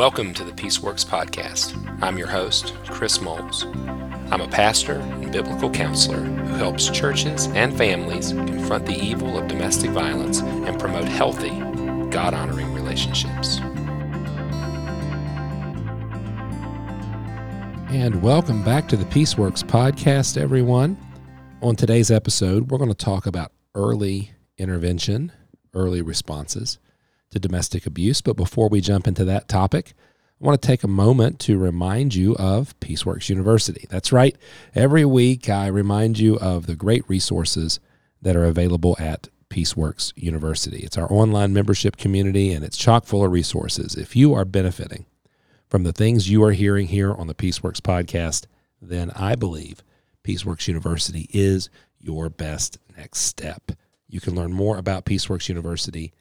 Welcome to the Peaceworks Podcast. I'm your host, Chris Moles. I'm a pastor and biblical counselor who helps churches and families confront the evil of domestic violence and promote healthy, God honoring relationships. And welcome back to the Peaceworks Podcast, everyone. On today's episode, we're going to talk about early intervention, early responses to domestic abuse. But before we jump into that topic, I want to take a moment to remind you of Peaceworks University. That's right. Every week, I remind you of the great resources that are available at Peaceworks University. It's our online membership community and it's chock full of resources. If you are benefiting from the things you are hearing here on the Peaceworks podcast, then I believe Peaceworks University is your best next step. You can learn more about Peaceworks University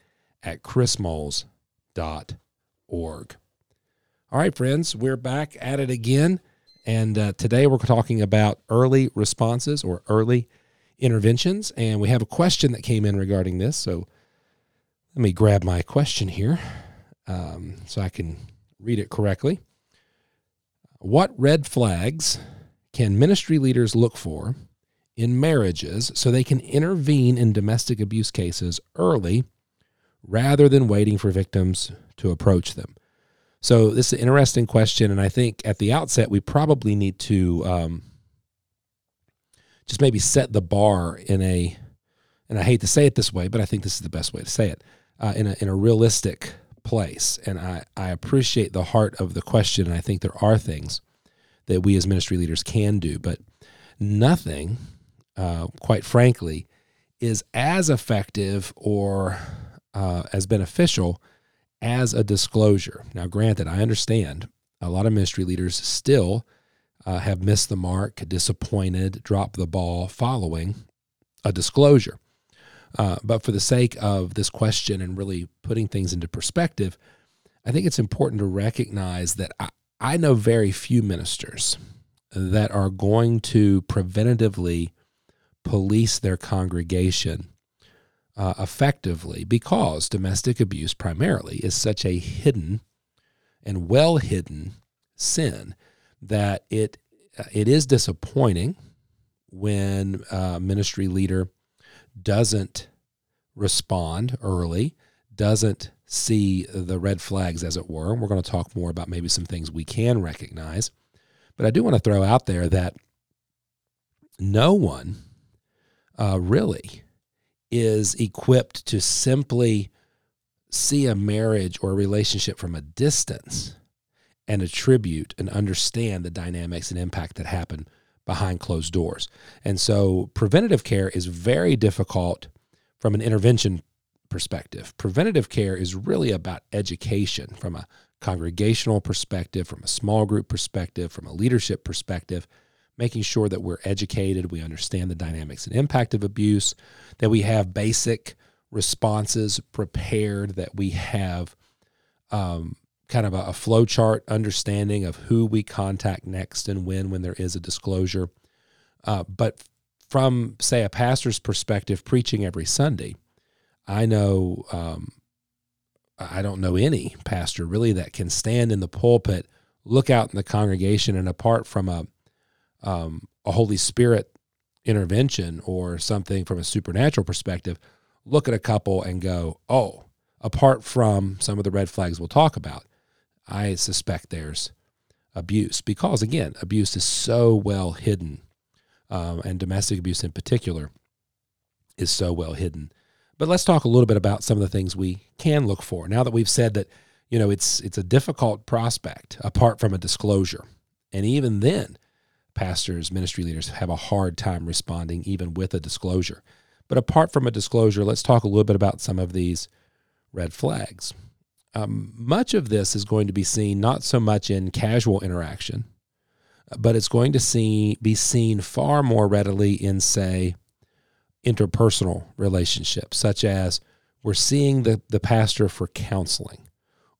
at chrismoles.org. All right, friends, we're back at it again. And uh, today we're talking about early responses or early interventions. And we have a question that came in regarding this. So let me grab my question here um, so I can read it correctly. What red flags can ministry leaders look for in marriages so they can intervene in domestic abuse cases early rather than waiting for victims to approach them? So, this is an interesting question. And I think at the outset, we probably need to um, just maybe set the bar in a, and I hate to say it this way, but I think this is the best way to say it, uh, in, a, in a realistic place. And I, I appreciate the heart of the question. And I think there are things that we as ministry leaders can do, but nothing, uh, quite frankly, is as effective or uh, as beneficial as a disclosure. Now, granted, I understand a lot of ministry leaders still uh, have missed the mark, disappointed, dropped the ball following a disclosure. Uh, but for the sake of this question and really putting things into perspective, I think it's important to recognize that I, I know very few ministers that are going to preventatively police their congregation uh, effectively because domestic abuse primarily is such a hidden and well hidden sin that it uh, it is disappointing when a ministry leader doesn't respond early, doesn't see the red flags, as it were. We're going to talk more about maybe some things we can recognize. But I do want to throw out there that no one uh, really is equipped to simply see a marriage or a relationship from a distance and attribute and understand the dynamics and impact that happen behind closed doors. And so preventative care is very difficult from an intervention perspective. Preventative care is really about education from a congregational perspective, from a small group perspective, from a leadership perspective making sure that we're educated, we understand the dynamics and impact of abuse, that we have basic responses prepared, that we have um, kind of a, a flow chart understanding of who we contact next and when when there is a disclosure. Uh, but from say a pastor's perspective, preaching every Sunday, I know um, I don't know any pastor really that can stand in the pulpit, look out in the congregation, and apart from a um, a Holy Spirit intervention or something from a supernatural perspective, look at a couple and go, oh, apart from some of the red flags we'll talk about, I suspect there's abuse because, again, abuse is so well hidden, um, and domestic abuse in particular is so well hidden. But let's talk a little bit about some of the things we can look for. Now that we've said that, you know, it's it's a difficult prospect apart from a disclosure, and even then, pastors, ministry leaders have a hard time responding even with a disclosure. But apart from a disclosure, let's talk a little bit about some of these red flags. Um, much of this is going to be seen not so much in casual interaction, but it's going to see, be seen far more readily in, say, interpersonal relationships, such as we're seeing the, the pastor for counseling,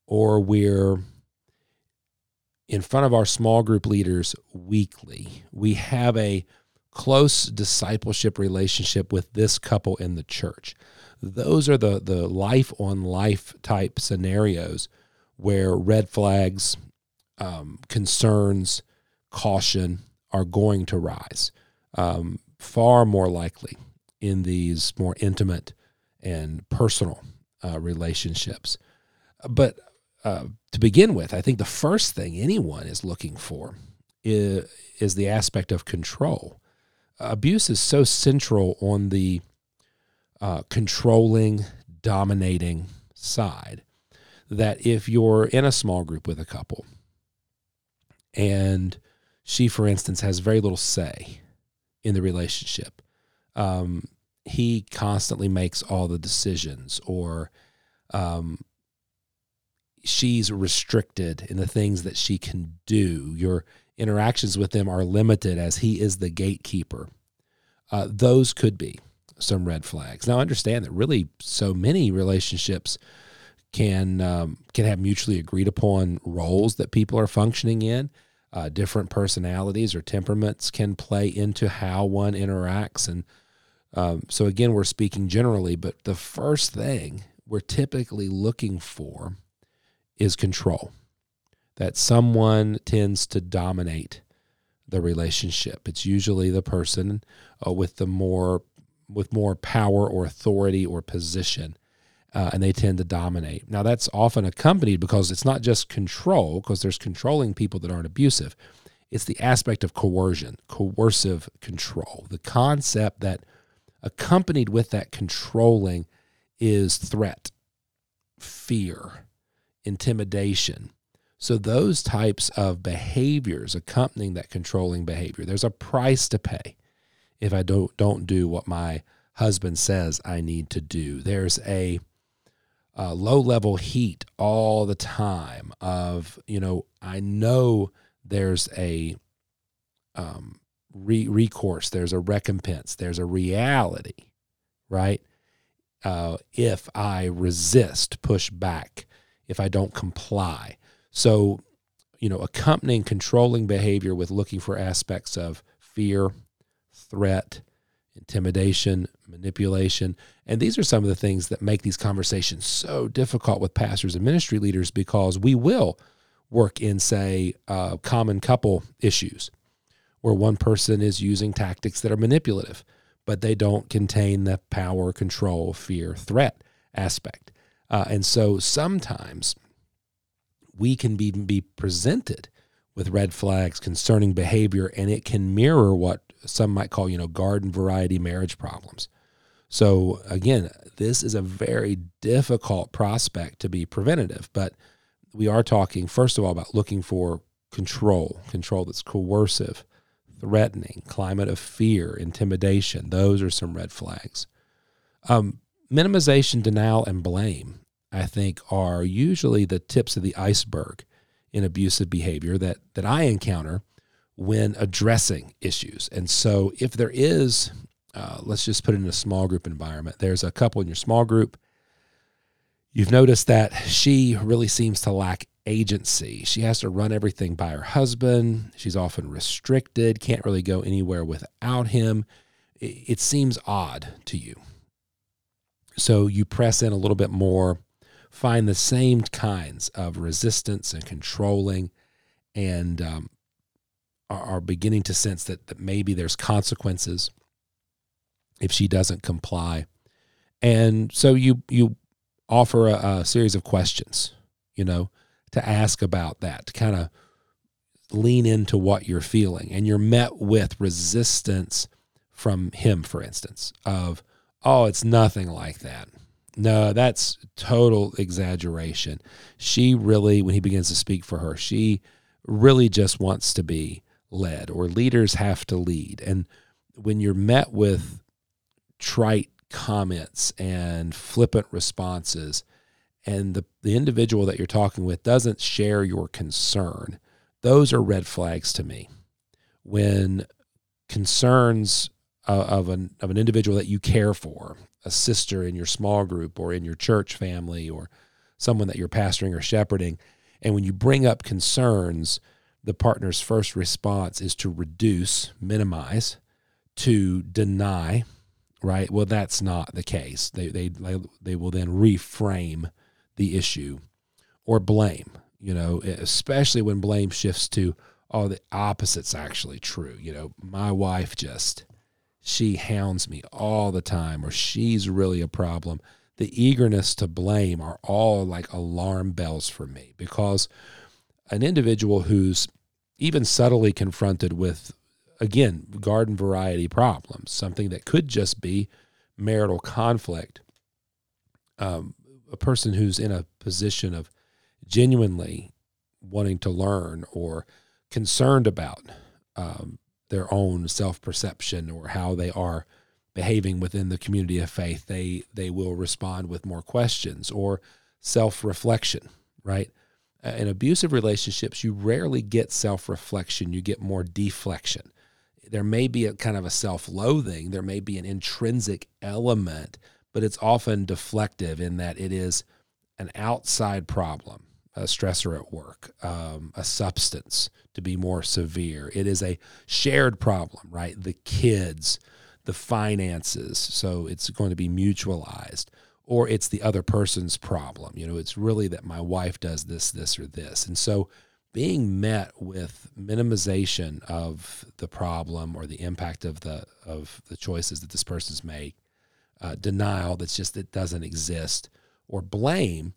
or we're in front of our small group leaders weekly. We have a close discipleship relationship with this couple in the church. Those are the, the life on life type scenarios where red flags, um, concerns, caution are going to rise. Um, far more likely in these more intimate and personal uh, relationships. But to begin with, I think the first thing anyone is looking for is, is the aspect of control. Abuse is so central on the uh, controlling, dominating side that if you're in a small group with a couple and she, for instance, has very little say in the relationship, um, he constantly makes all the decisions or um, she's restricted in the things that she can do. Your interactions with them are limited as he is the gatekeeper. Uh, those could be some red flags. Now, understand that really so many relationships can um, can have mutually agreed upon roles that people are functioning in. Uh, different personalities or temperaments can play into how one interacts, and um, so again, we're speaking generally. But the first thing we're typically looking for is control. That someone tends to dominate the relationship. It's usually the person uh, with the more with more power or authority or position, uh, and they tend to dominate. Now that's often accompanied because it's not just control, because there's controlling people that aren't abusive. It's the aspect of coercion, coercive control. The concept that accompanied with that controlling is threat, fear, intimidation. So, those types of behaviors accompanying that controlling behavior, there's a price to pay if I don't, don't do what my husband says I need to do. There's a, a low level heat all the time of, you know, I know there's a um, re- recourse, there's a recompense, there's a reality, right? Uh, if I resist, push back, if I don't comply. So, you know, accompanying controlling behavior with looking for aspects of fear, threat, intimidation, manipulation. And these are some of the things that make these conversations so difficult with pastors and ministry leaders because we will work in, say, uh, common couple issues where one person is using tactics that are manipulative, but they don't contain the power, control, fear, threat aspect. Uh, and so sometimes we can be, be presented with red flags concerning behavior, and it can mirror what some might call, you know, garden variety marriage problems. So again, this is a very difficult prospect to be preventative, but we are talking first of all about looking for control, control that's coercive, threatening, climate of fear, intimidation. Those are some red flags. Um, minimization, denial, and blame, I think, are usually the tips of the iceberg in abusive behavior that, that I encounter when addressing issues. And so, if there is, uh, let's just put it in a small group environment, there's a couple in your small group. You've noticed that she really seems to lack agency. She has to run everything by her husband. She's often restricted, can't really go anywhere without him. It seems odd to you. So you press in a little bit more, find the same kinds of resistance and controlling, and um, are, beginning to sense that, that maybe there's consequences if she doesn't comply. And so you you offer a, a series of questions, you know, to ask about that, to kind of lean into what you're feeling. And you're met with resistance from him, for instance, of, oh, it's nothing like that. No, that's total exaggeration. She really, when he begins to speak for her, she really just wants to be led, or leaders have to lead. And when you're met with trite comments and flippant responses, and the, the individual that you're talking with doesn't share your concern, those are red flags to me. When concerns of an, of an individual that you care for, a sister in your small group or in your church family or someone that you're pastoring or shepherding, and when you bring up concerns, the partner's first response is to reduce, minimize, to deny, right? Well, that's not the case. They, they, they will then reframe the issue or blame, you know, especially when blame shifts to, oh, the opposite's actually true. You know, my wife just, she hounds me all the time, or she's really a problem. The eagerness to blame are all like alarm bells for me because an individual who's even subtly confronted with, again, garden variety problems, something that could just be marital conflict, um, a person who's in a position of genuinely wanting to learn or concerned about um, their own self perception or how they are behaving within the community of faith, they they will respond with more questions or self reflection. Right? In abusive relationships, you rarely get self reflection; you get more deflection. There may be a kind of a self loathing. There may be an intrinsic element, but it's often deflective in that it is an outside problem a stressor at work, um, a substance to be more severe. It is a shared problem, right? The kids, the finances. So it's going to be mutualized. Or it's the other person's problem. You know, it's really that my wife does this, this, or this. And so being met with minimization of the problem or the impact of the of the choices that this person's made, uh, denial that's just it doesn't exist, or blame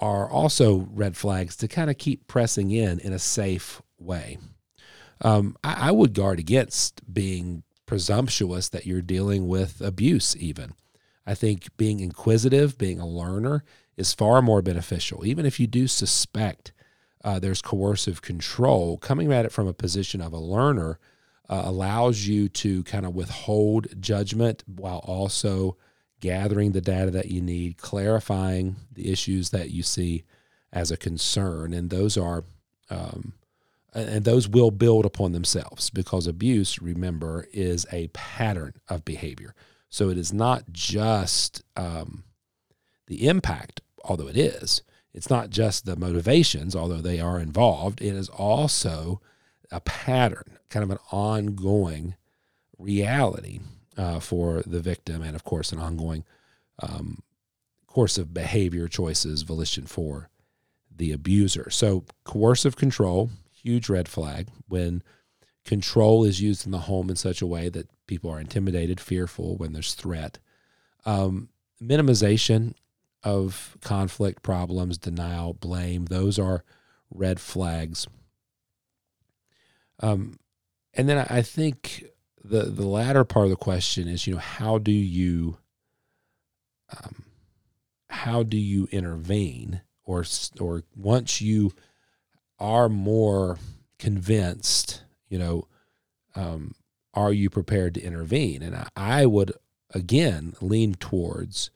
are also red flags to kind of keep pressing in in a safe way. Um, I, I would guard against being presumptuous that you're dealing with abuse, even. I think being inquisitive, being a learner, is far more beneficial. Even if you do suspect uh, there's coercive control, coming at it from a position of a learner uh, allows you to kind of withhold judgment while also gathering the data that you need, clarifying the issues that you see as a concern, and those are, um, and those will build upon themselves because abuse, remember, is a pattern of behavior. So it is not just um, the impact, although it is. It's not just the motivations, although they are involved. It is also a pattern, kind of an ongoing reality uh, for the victim, and of course, an ongoing um, course of behavior choices, volition for the abuser. So, coercive control, huge red flag when control is used in the home in such a way that people are intimidated, fearful when there's threat. Um, minimization of conflict, problems, denial, blame, those are red flags. Um, and then I think the the latter part of the question is, you know, how do you um, how do you intervene, or or once you are more convinced, you know, um, are you prepared to intervene? And I, I would again lean towards,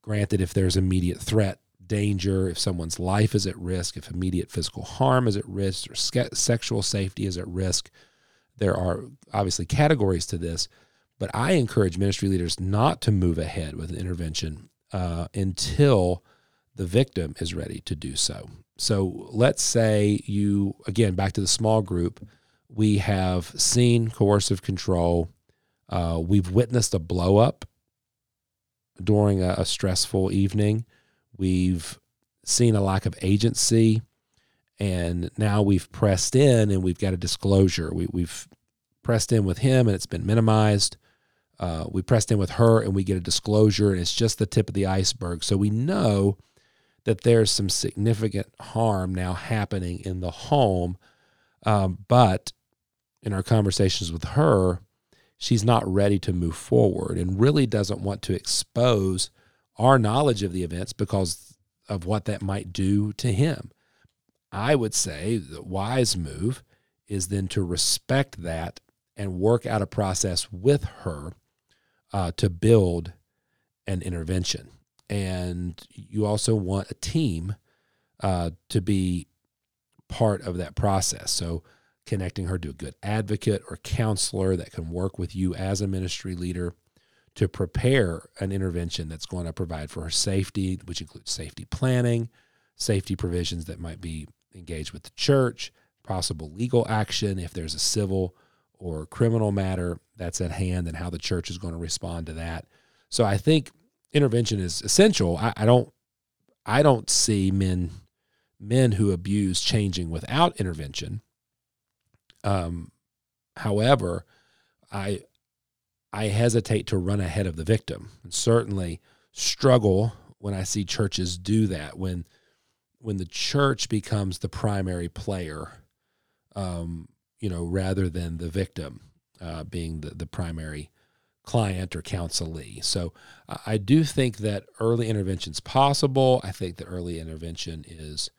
granted, if there's immediate threat, danger, if someone's life is at risk, if immediate physical harm is at risk, or sexual safety is at risk there are obviously categories to this, but I encourage ministry leaders not to move ahead with an intervention uh, until the victim is ready to do so. So let's say you, again, back to the small group, we have seen coercive control. Uh, we've witnessed a blow up during a, a stressful evening. We've seen a lack of agency and now we've pressed in and we've got a disclosure. We, have pressed in with him and it's been minimized. Uh, we pressed in with her and we get a disclosure and it's just the tip of the iceberg. So we know that there's some significant harm now happening in the home. Um, but in our conversations with her, she's not ready to move forward and really doesn't want to expose our knowledge of the events because of what that might do to him. I would say the wise move is then to respect that and work out a process with her uh, to build an intervention. And you also want a team uh, to be part of that process. So, connecting her to a good advocate or counselor that can work with you as a ministry leader to prepare an intervention that's going to provide for her safety, which includes safety planning, safety provisions that might be engaged with the church, possible legal action if there's a civil or criminal matter that's at hand, and how the church is going to respond to that. So I think intervention is essential. I, I don't I don't see men men who abuse changing without intervention. Um, however, I I hesitate to run ahead of the victim, and certainly struggle when I see churches do that when when the church becomes the primary player, um, you know, rather than the victim uh, being the, the primary client or counselee. So uh, I do think that early intervention is possible. I think that early intervention is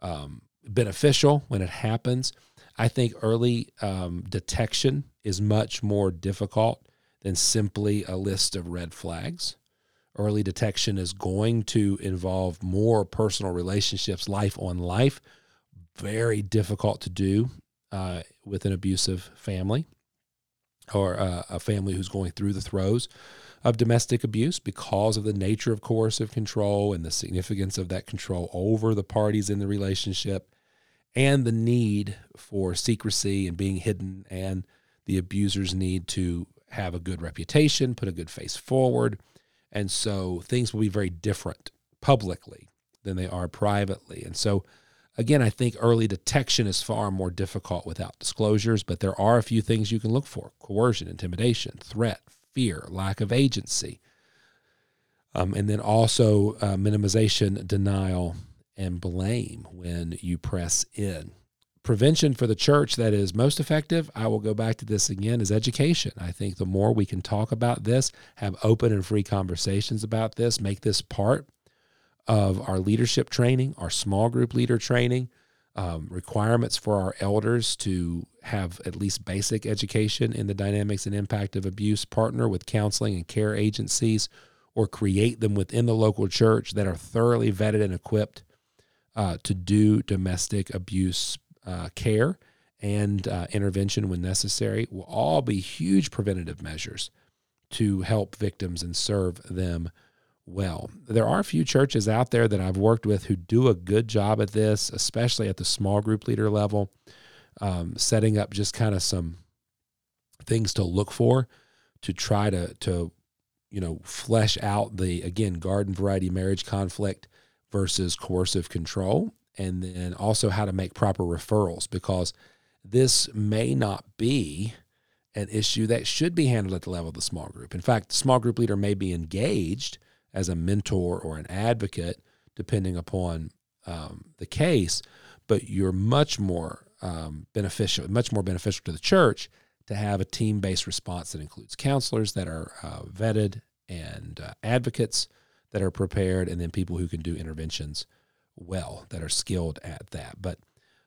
um, beneficial when it happens. I think early um, detection is much more difficult than simply a list of red flags. Early detection is going to involve more personal relationships, life on life. Very difficult to do uh, with an abusive family or uh, a family who's going through the throes of domestic abuse because of the nature of coercive control and the significance of that control over the parties in the relationship and the need for secrecy and being hidden and the abuser's need to have a good reputation, put a good face forward. And so things will be very different publicly than they are privately. And so Again, I think early detection is far more difficult without disclosures, but there are a few things you can look for coercion, intimidation, threat, fear, lack of agency. Um, and then also uh, minimization, denial, and blame when you press in. Prevention for the church that is most effective, I will go back to this again, is education. I think the more we can talk about this, have open and free conversations about this, make this part of our leadership training, our small group leader training, um, requirements for our elders to have at least basic education in the dynamics and impact of abuse, partner with counseling and care agencies, or create them within the local church that are thoroughly vetted and equipped uh, to do domestic abuse uh, care and uh, intervention when necessary will all be huge preventative measures to help victims and serve them well. There are a few churches out there that I've worked with who do a good job at this, especially at the small group leader level, um, setting up just kind of some things to look for to try to to you know flesh out the again garden variety marriage conflict versus coercive control and then also how to make proper referrals because this may not be an issue that should be handled at the level of the small group. In fact, the small group leader may be engaged as a mentor or an advocate, depending upon um, the case. But you're much more um, beneficial, much more beneficial to the church to have a team based response that includes counselors that are uh, vetted and uh, advocates that are prepared, and then people who can do interventions well that are skilled at that. But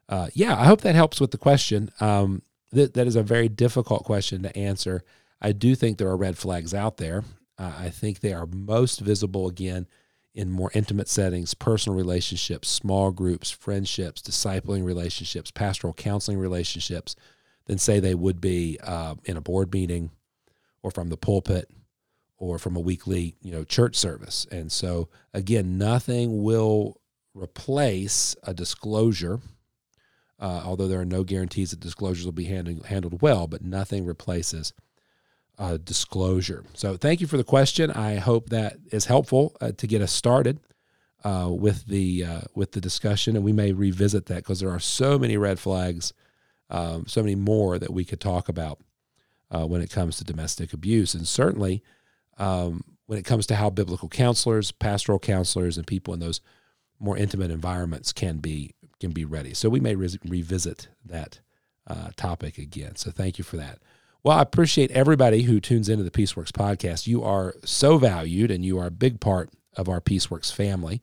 uh, yeah, I hope that helps with the question. Um, that, that is a very difficult question to answer. I do think there are red flags out there. Uh, I think they are most visible again in more intimate settings, personal relationships, small groups, friendships, discipling relationships, pastoral counseling relationships, than say they would be uh, in a board meeting or from the pulpit or from a weekly you know church service. And so again, nothing will replace a disclosure. Uh, although there are no guarantees that disclosures will be handled, handled well, but nothing replaces uh, disclosure. So, thank you for the question. I hope that is helpful uh, to get us started uh, with the uh, with the discussion, and we may revisit that because there are so many red flags, um, so many more that we could talk about uh, when it comes to domestic abuse, and certainly um, when it comes to how biblical counselors, pastoral counselors, and people in those more intimate environments can be can be ready. So we may re- revisit that uh, topic again. So thank you for that. Well, I appreciate everybody who tunes into the Peaceworks podcast. You are so valued and you are a big part of our Peaceworks family.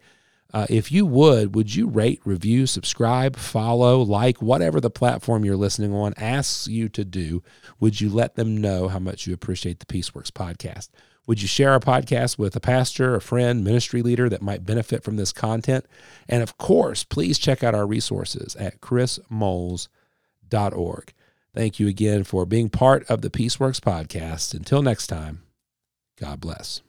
Uh, if you would, would you rate, review, subscribe, follow, like, whatever the platform you're listening on asks you to do? Would you let them know how much you appreciate the Peaceworks podcast? Would you share our podcast with a pastor, a friend, ministry leader that might benefit from this content? And of course, please check out our resources at chrismoles.org. Thank you again for being part of the Peaceworks podcast. Until next time, God bless.